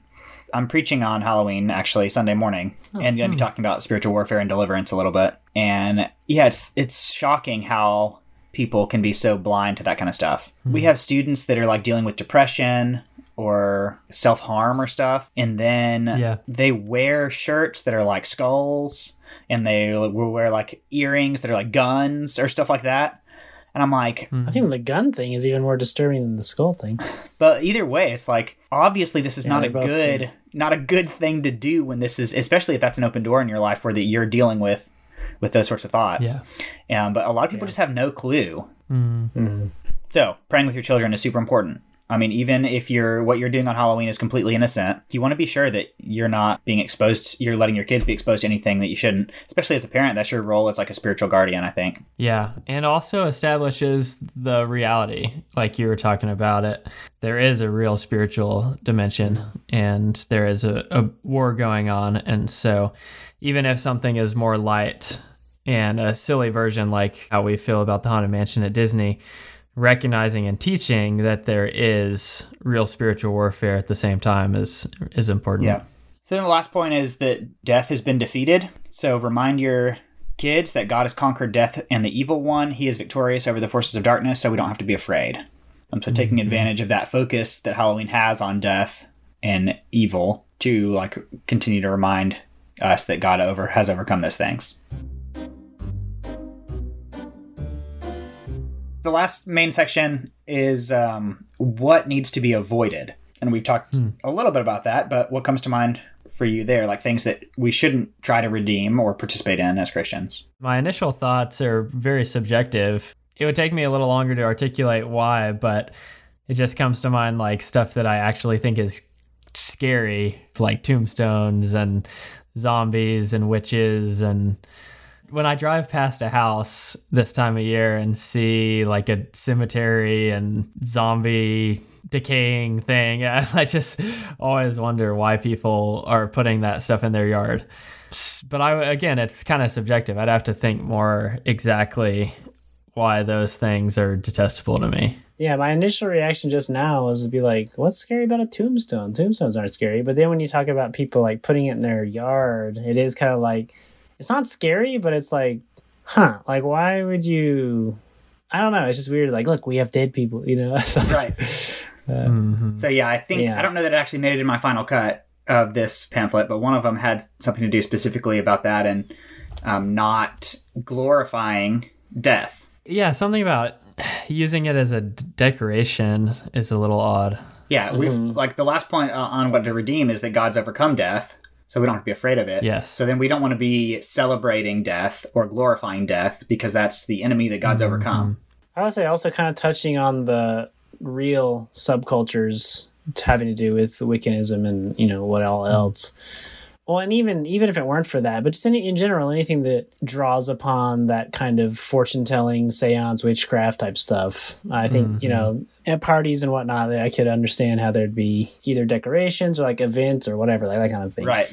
I'm preaching on Halloween actually Sunday morning and going to be talking about spiritual warfare and deliverance a little bit. And yeah, it's it's shocking how people can be so blind to that kind of stuff. We have students that are like dealing with depression or self-harm or stuff and then Yeah. they wear shirts that are like skulls and they will wear like earrings that are like guns or stuff like that. And I'm like, I think the gun thing is even more disturbing than the skull thing. but either way, it's like obviously this is Yeah, not a good thing. not a good thing to do when this is especially if that's an open door in your life where that you're dealing with with those sorts of thoughts. Yeah. Um, but a lot of people just have no clue. Mm. So praying with your children is super important. I mean, even if you're what you're doing on Halloween is completely innocent, you want to be sure that you're not being exposed. You're letting your kids be exposed to anything that you shouldn't. Especially as a parent, that's your role as like a spiritual guardian. I think. Yeah, and also establishes the reality, like you were talking about it. There is a real spiritual dimension, and there is a, a war going on. And so, even if something is more light and a silly version, like how we feel about the Haunted Mansion at Disney, recognizing and teaching that there is real spiritual warfare at the same time is is important. Yeah. So then the last point is that death has been defeated. So remind your kids that God has conquered death and the evil one. He is victorious over the forces of darkness, so we don't have to be afraid. Um, so taking advantage of that focus that Halloween has on death and evil to like continue to remind us that God over has overcome those things. The last main section is um, what needs to be avoided. And we've talked a little bit about that, but what comes to mind for you there? Like things that we shouldn't try to redeem or participate in as Christians. My initial thoughts are very subjective. It would take me a little longer to articulate why, but it just comes to mind like stuff that I actually think is scary, like tombstones and zombies and witches and when I drive past a house this time of year and see like a cemetery and zombie decaying thing, I just always wonder why people are putting that stuff in their yard. But I again, it's kind of subjective. I'd have to think more exactly why those things are detestable to me. Yeah, my initial reaction just now was to be like, what's scary about a tombstone? Tombstones aren't scary. But then when you talk about people like putting it in their yard, it is kind of like, it's not scary, but it's like, huh, like why would you? I don't know. It's just weird. Like, look, we have dead people, you know? right. Uh, Mhm. So yeah, I think Yeah. I don't know that it actually made it in my final cut of this pamphlet, but one of them had something to do specifically about that and um, not glorifying death. Yeah, something about using it as a d- decoration is a little odd. Yeah, we Mhm. like the last point uh, on what to redeem is that God's overcome death, so we don't have to be afraid of it. Yes. So then we don't want to be celebrating death or glorifying death because that's the enemy that God's Mm-hmm. overcome. I would say also kind of touching on the real subcultures having to do with Wiccanism and you know what all else. Well, and even even if it weren't for that, but just any, in general, anything that draws upon that kind of fortune telling, seance, witchcraft type stuff. I think you mm-hmm. know at parties and whatnot, I could understand how there'd be either decorations or like events or whatever, like that kind of thing. Right.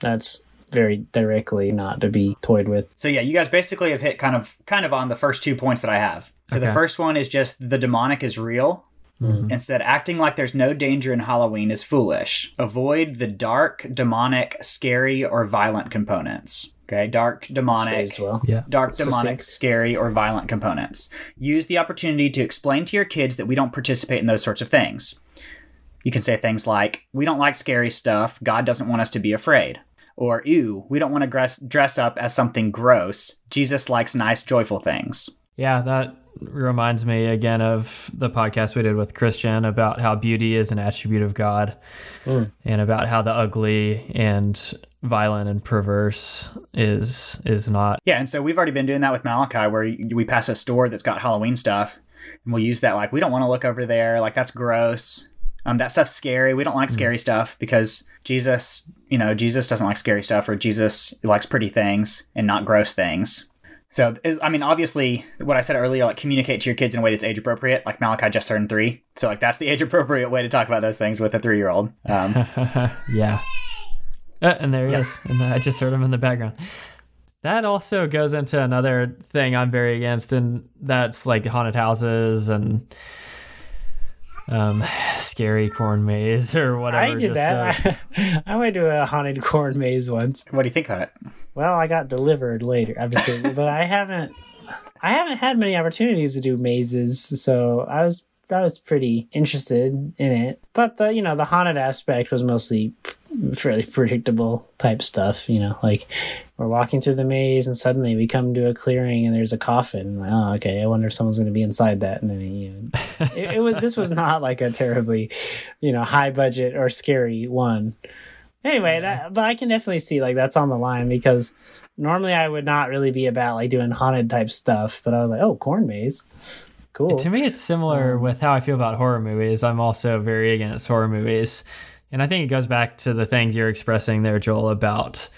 That's very directly not to be toyed with. So yeah, you guys basically have hit kind of kind of on the first two points that I have. So the first one is just the demonic is real. Instead, acting like there's no danger in Halloween is foolish. Avoid the dark, demonic, scary, or violent components. Okay, dark, demonic, well. Yeah. dark, demonic, Succinct. scary, or violent components. Use the opportunity to explain to your kids that we don't participate in those sorts of things. You can say things like, We don't like scary stuff. God doesn't want us to be afraid. Or, Ew, we don't want to dress, dress up as something gross. Jesus likes nice, joyful things. Yeah, that reminds me again of the podcast we did with Christian about how beauty is an attribute of God Mm. and about how the ugly and violent and perverse is is not. Yeah, and so we've already been doing that with Malachi, where we pass a store that's got Halloween stuff, and we'll use that like we don't want to look over there, like that's gross. Um, that stuff's scary. We don't like scary stuff because Jesus, you know, Jesus doesn't like scary stuff, or Jesus likes pretty things and not gross things. So, I mean, obviously, what I said earlier, like communicate to your kids in a way that's age appropriate. Like Malachi just turned three, so like that's the age appropriate way to talk about those things with a three year old. Um, yeah. Uh, and there he is. And I just heard him in the background. That also goes into another thing I'm very against, and that's like haunted houses and um, scary corn maze or whatever. I did just those- that. I went to a haunted corn maze once. what do you think about it? Well, I got delivered later, obviously, but I haven't. I haven't had many opportunities to do mazes, so I was I was pretty interested in it. But the you know the haunted aspect was mostly fairly predictable type stuff. You know, like we're walking through the maze and suddenly we come to a clearing and there's a coffin. Like, oh, okay. I wonder if someone's going to be inside that. And then you know, it, it was this was not like a terribly, you know, high budget or scary one. Anyway, that but I can definitely see like that's on the line because normally I would not really be about like doing haunted type stuff, but I was like, oh, corn maze, cool. To me, it's similar with how I feel about horror movies. I'm also very against horror movies. And I think it goes back to the things you're expressing there, Joel, about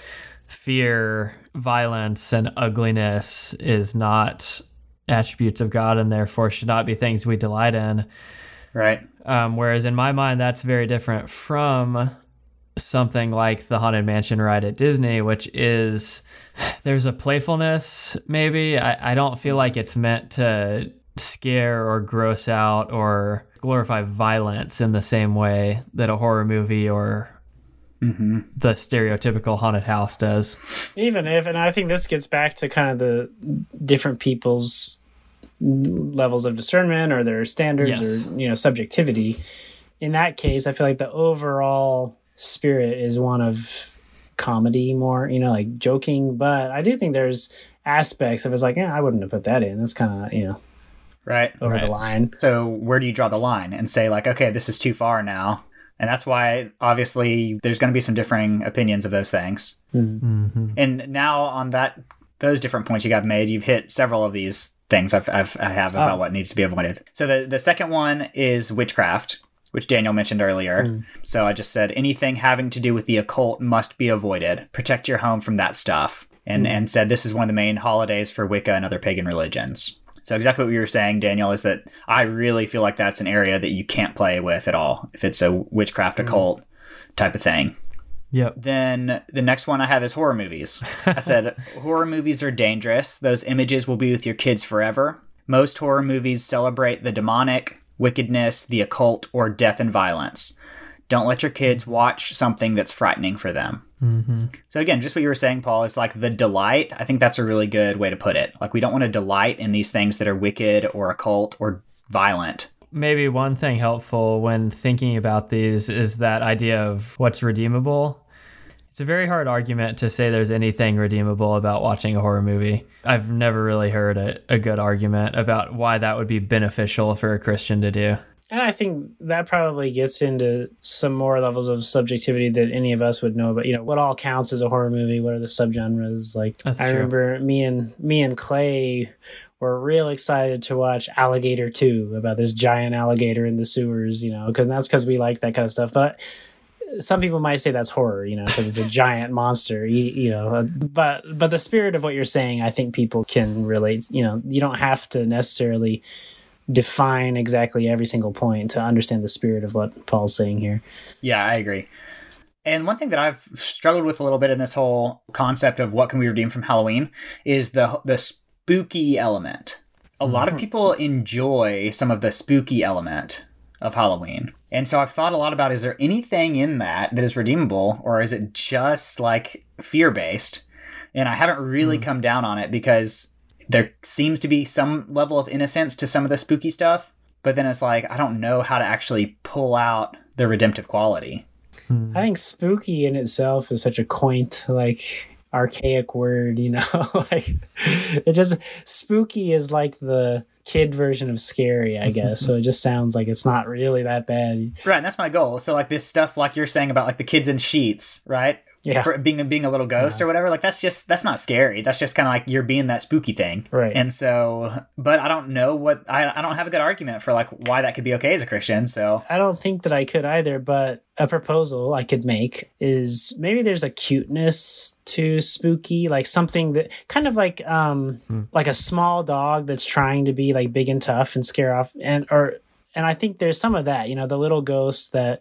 fear, violence, and ugliness is not attributes of God and therefore should not be things we delight in. Right. Um, whereas in my mind, that's very different from something like the Haunted Mansion ride at Disney, which is there's a playfulness, maybe. I, I don't feel like it's meant to scare or gross out or glorify violence in the same way that a horror movie or Mm-hmm. the stereotypical haunted house does. Even if, and I think this gets back to kind of the different people's levels of discernment or their standards Yes. or you know subjectivity. In that case, I feel like the overall spirit is one of comedy more, you know, like joking. But I do think there's aspects of it's like, yeah, I wouldn't have put that in. That's kind of you know Right. over the line. So where do you draw the line and say like, okay, this is too far now? And that's why obviously there's going to be some differing opinions of those things. Mm-hmm. And now on that those different points you got made, you've hit several of these things I've, I've I have about Oh. what needs to be avoided. So the the second one is witchcraft, which Daniel mentioned earlier. So I just said anything having to do with the occult must be avoided. Protect your home from that stuff. and and said this is one of the main holidays for Wicca and other pagan religions. So exactly what you were saying, Daniel, is that I really feel like that's an area that you can't play with at all if it's a witchcraft mm-hmm. occult type of thing. Yep. Then the next one I have is horror movies. I said horror movies are dangerous. Those images will be with your kids forever. Most horror movies celebrate the demonic, wickedness, the occult, or death and violence. Don't let your kids watch something that's frightening for them. hmm So again, just what you were saying, Paul, is like the delight. I think that's a really good way to put it. Like we don't want to delight in these things that are wicked or occult or violent. Maybe one thing helpful when thinking about these is that idea of what's redeemable. It's a very hard argument to say there's anything redeemable about watching a horror movie. I've never really heard a, a good argument about why that would be beneficial for a Christian to do. And I think that probably gets into some more levels of subjectivity that any of us would know about. You know, what all counts as a horror movie? What are the subgenres? Like, That's I true. remember me and me and Clay were real excited to watch Alligator Two about this giant alligator in the sewers. You know, because that's because we like that kind of stuff. But some people might say that's horror, you know, because it's a giant monster, you, you know. uh, But but the spirit of what you're saying, I think people can relate. You know, you don't have to necessarily define exactly every single point to understand the spirit of what Paul's saying here. Yeah, I agree. And one thing that I've struggled with a little bit in this whole concept of what can we redeem from Halloween is the the spooky element. A lot of mm-hmm. people enjoy some of the spooky element of Halloween. And so I've thought a lot about is there anything in that that is redeemable or is it just like fear-based? And I haven't really mm-hmm. come down on it because there seems to be some level of innocence to some of the spooky stuff, but then it's like I don't know how to actually pull out the redemptive quality. Hmm. I think spooky in itself is such a quaint, like archaic word, you know. like it just spooky is like the kid version of scary, I guess. so it just sounds like it's not really that bad. Right, and that's my goal. So like this stuff like you're saying about like the kids in sheets, right? Yeah. For being being a little ghost or whatever, like that's just that's not scary. That's just kind of like you're being that spooky thing. Right. And so, but I don't know what I I don't have a good argument for like why that could be okay as a Christian. So I don't think that I could either, but a proposal I could make is maybe there's a cuteness to spooky, like something that kind of like um like a small dog that's trying to be like big and tough and scare off and or and I think there's some of that, you know, the little ghost that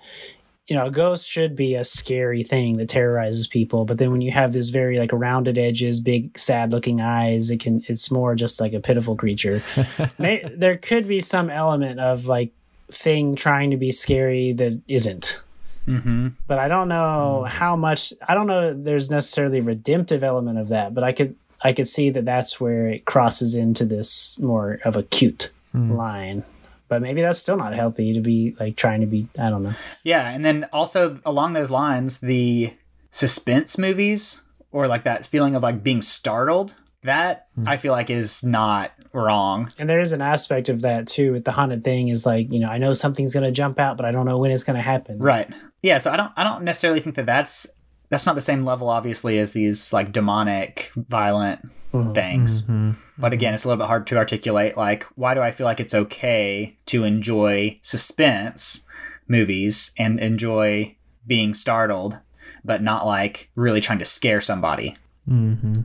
you know, a ghost should be a scary thing that terrorizes people, but then when you have this very like rounded edges, big sad looking eyes, it can it's more just like a pitiful creature. May, there could be some element of like thing trying to be scary that isn't hmm but I don't know how much. I don't know. There's necessarily a redemptive element of that, but I could I could see that that's where it crosses into this more of a cute line. But maybe that's still not healthy to be like trying to be. I don't know. yeah, and then also along those lines, the suspense movies or like that feeling of like being startled. That hmm. I feel like is not wrong. And there is an aspect of that too with the haunted thing. Is like you know I know something's gonna jump out, but I don't know when it's gonna happen. Right. Yeah. So I don't. I don't necessarily think that that's that's not the same level, obviously, as these like demonic, violent mm-hmm. things. Mm-hmm. But again, it's a little bit hard to articulate. Like, why do I feel like it's okay to enjoy suspense movies and enjoy being startled, but not like really trying to scare somebody? hmm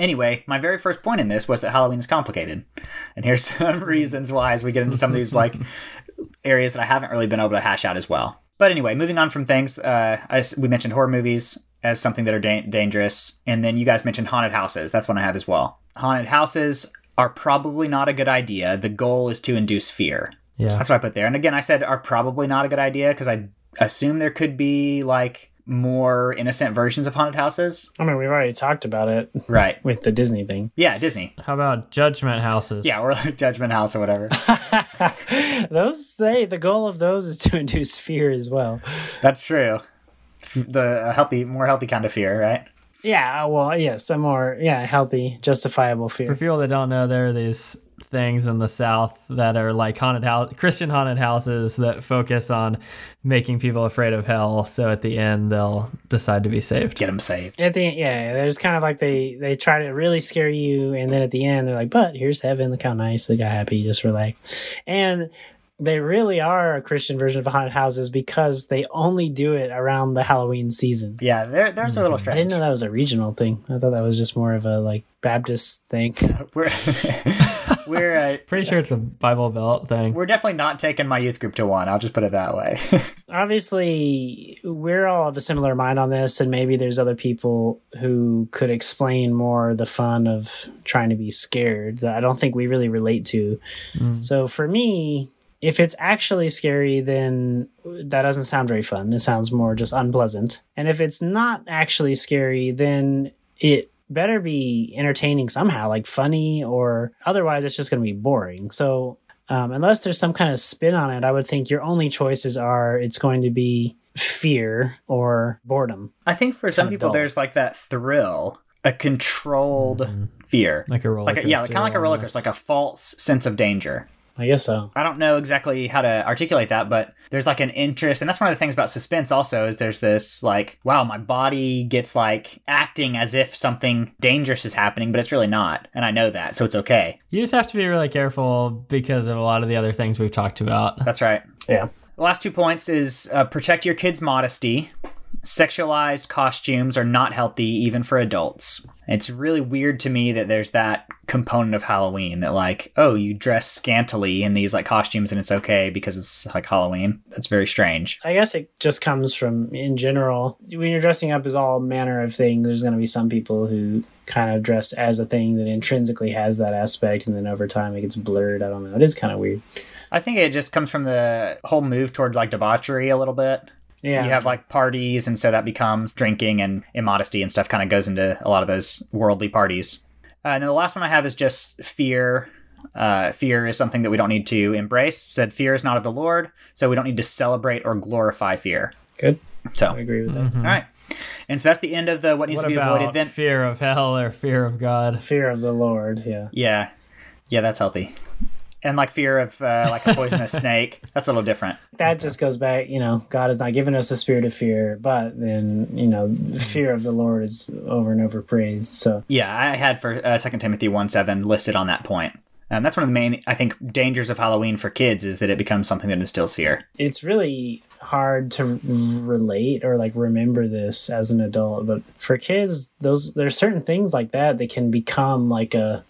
Anyway, my very first point in this was that Halloween is complicated. And here's some reasons why as we get into some of these like areas that I haven't really been able to hash out as well. But anyway, moving on from things, uh, as we mentioned horror movies as something that are da- dangerous, and then you guys mentioned haunted houses. That's one I have as well. Haunted houses are probably not a good idea. The goal is to induce fear. Yeah. That's what I put there. And again, I said are probably not a good idea because I assume there could be like more innocent versions of haunted houses. I mean, we've already talked about it Right. with the Disney thing. Yeah, Disney. How about judgment houses? Yeah, or like Judgment House or whatever. those they the goal of those is to induce fear as well. That's true. The healthy, more healthy kind of fear, right? Yeah, uh, well, yes, a more yeah healthy, justifiable fear. For people that don't know, there are these things in the South that are like haunted house, Christian haunted houses that focus on making people afraid of hell. So at the end, they'll decide to be saved. Get them saved. At the yeah, there's kind of like they they try to really scare you, and then at the end they're like, "But here's heaven. Look how nice. Look how happy. Just relax." And they really are a Christian version of haunted houses because they only do it around the Halloween season. Yeah, there, there's a little stretch. I didn't know that was a regional thing. I thought that was just more of a like Baptist thing. We're we're uh, Pretty sure it's a Bible Belt thing. we're definitely not taking my youth group to one. I'll just put it that way. Obviously, we're all of a similar mind on this, and maybe there's other people who could explain more the fun of trying to be scared that I don't think we really relate to. So for me, if it's actually scary, then that doesn't sound very fun. It sounds more just unpleasant. And if it's not actually scary, then it better be entertaining somehow, like funny, or otherwise it's just going to be boring. So, um, unless there's some kind of spin on it, I would think your only choices are it's going to be fear or boredom. I think for some people, dull. there's like that thrill, a controlled fear, Like a roller like a, yeah, coaster kind of like a roller coaster, like a false sense of danger. I guess so. I don't know exactly how to articulate that, but there's like an interest, and that's one of the things about suspense. Also, is there's this like, wow, my body gets like acting as if something dangerous is happening, but it's really not, and I know that, so it's okay. You just have to be really careful because of a lot of the other things we've talked about. That's right. Yeah. The last two points is uh, protect your kids' modesty. Sexualized costumes are not healthy even for adults. It's really weird to me that there's that component of Halloween that like, oh, you dress scantily in these like costumes and it's okay because it's like Halloween. That's very strange. I guess it just comes from in general. When you're dressing up as all manner of things, there's going to be some people who kind of dress as a thing that intrinsically has that aspect, and then over time it gets blurred. I don't know. It is kind of weird. I think it just comes from the whole move toward like debauchery a little bit. Yeah. You have like parties, and so that becomes drinking and immodesty and stuff kind of goes into a lot of those worldly parties. Uh, and then the last one I have is just fear. Uh, fear is something that we don't need to embrace. Said fear is not of the Lord, so we don't need to celebrate or glorify fear. Good. So, I agree with that. all right. And so that's the end of the what needs What to be about avoided. Then, fear of hell or fear of God? Fear of the Lord. Yeah. yeah, yeah, that's healthy. And like fear of uh, like a poisonous snake, that's a little different. That just goes back, you know, God has not given us a spirit of fear, but then, you know, fear of the Lord is over and over praised. So, Yeah, I had for uh, 2 Timothy 1 7 listed on that point. And that's one of the main, I think, dangers of Halloween for kids is that it becomes something that instills fear. it's really hard to relate or like remember this as an adult but for kids those there's certain things like that that can become like a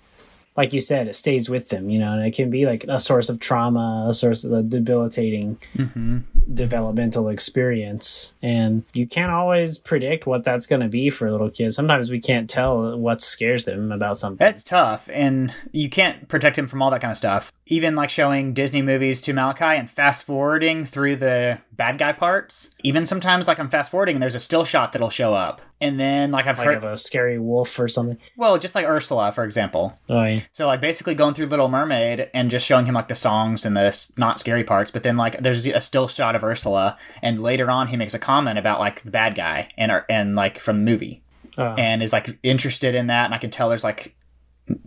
like you said it stays with them you know and it can be like a source of trauma a source of a debilitating mm-hmm. developmental experience. And you can't always predict what that's going to be for a little kid sometimes we can't tell what scares them about something. That's tough, and you can't protect him from all that kind of stuff. Even like showing Disney movies to Malachi and fast forwarding through the bad guy parts. Even sometimes, like I'm fast forwarding, and there's a still shot that'll show up. And then, like I've like heard, of a scary wolf or something well, just like Ursula, for example. oh yeah So like basically going through Little Mermaid and just showing him like the songs and the not scary parts, but then like there's a still shot of Ursula, and later on he makes a comment about like the bad guy and and like from the movie, Oh. and is like interested in that, and I can tell there's like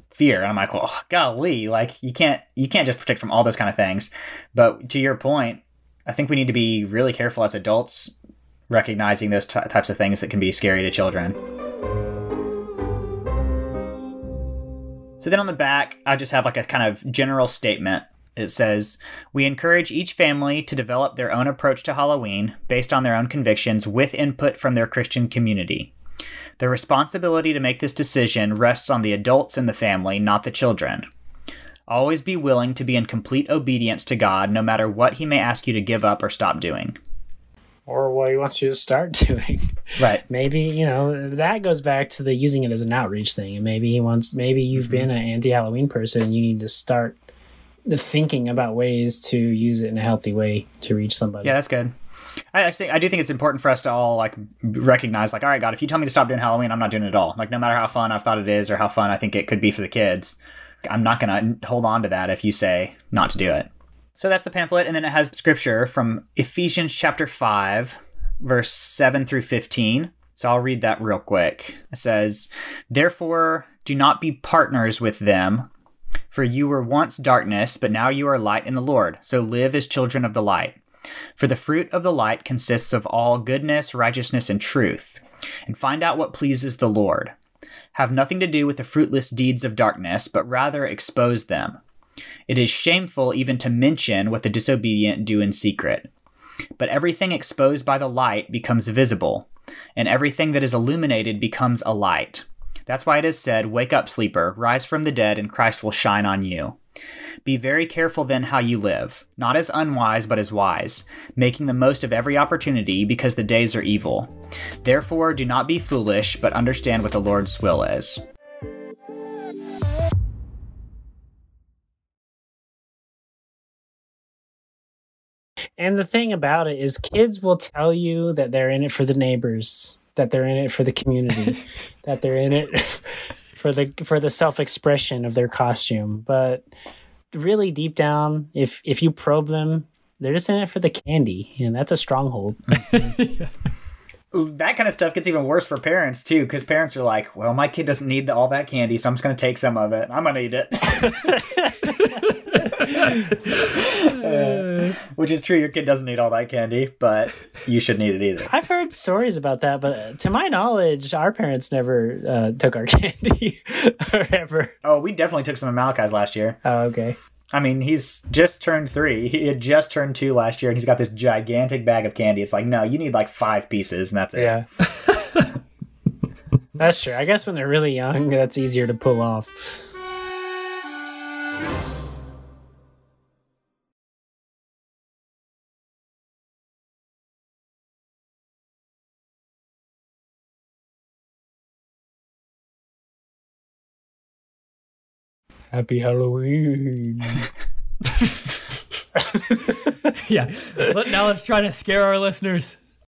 fear, and I'm like, well, golly, like you can't you can't just protect from all those kind of things. But to your point, I think we need to be really careful as adults recognizing those t- types of things that can be scary to children. So then on the back, I just have like a kind of general statement. It says, We encourage each family to develop their own approach to Halloween based on their own convictions with input from their Christian community. The responsibility to make this decision rests on the adults in the family, not the children. Always be willing to be in complete obedience to God no matter what He may ask you to give up or stop doing. or what he wants you to start doing Right. maybe you know that goes back to the using it as an outreach thing and maybe he wants maybe you've Mm-hmm. been an anti-halloween person and you need to start the thinking about ways to use it in a healthy way to reach somebody Yeah, that's good. I, I think I do think it's important for us to all like recognize, like, all right, God, if you tell me to stop doing Halloween, I'm not doing it at all. Like, no matter how fun I've thought it is or how fun I think it could be for the kids, I'm not gonna hold on to that if you say not to do it. So that's the pamphlet, and then it has scripture from Ephesians chapter five, verse seven through fifteen. So I'll read that real quick. It says, "Therefore, do not be partners with them." For you were once darkness, but now you are light in the Lord. So live as children of the light. For the fruit of the light consists of all goodness, righteousness, and truth. And find out what pleases the Lord. Have nothing to do with the fruitless deeds of darkness, but rather expose them. It is shameful even to mention what the disobedient do in secret. But everything exposed by the light becomes visible, and everything that is illuminated becomes a light. That's why it is said, Wake up, sleeper, rise from the dead, and Christ will shine on you. Be very careful then how you live, not as unwise, but as wise, making the most of every opportunity, because the days are evil. Therefore, do not be foolish, but understand what the Lord's will is. And the thing about it is, kids will tell you that they're in it for the neighbors, that they're in it for the community, that they're in it for the for the self expression of their costume. But really, deep down, if if you probe them, they're just in it for the candy, and that's a stronghold. Ooh, that kind of stuff gets even worse for parents too, because parents are like, "Well, my kid doesn't need all that candy, so I'm just going to take some of it. I'm going to eat it." Uh, which is true. Your kid doesn't need all that candy, but you shouldn't eat it either. I've heard stories about that, but to my knowledge, our parents never uh, took our candy or ever. Oh, we definitely took some of Malachi's last year. Oh, okay. I mean, he's just turned three. He had just turned two last year, and he's got this gigantic bag of candy. It's like, no, you need like five pieces, and that's it. Yeah. that's true. I guess when they're really young, that's easier to pull off. Happy Halloween. yeah. Now let's try to scare our listeners.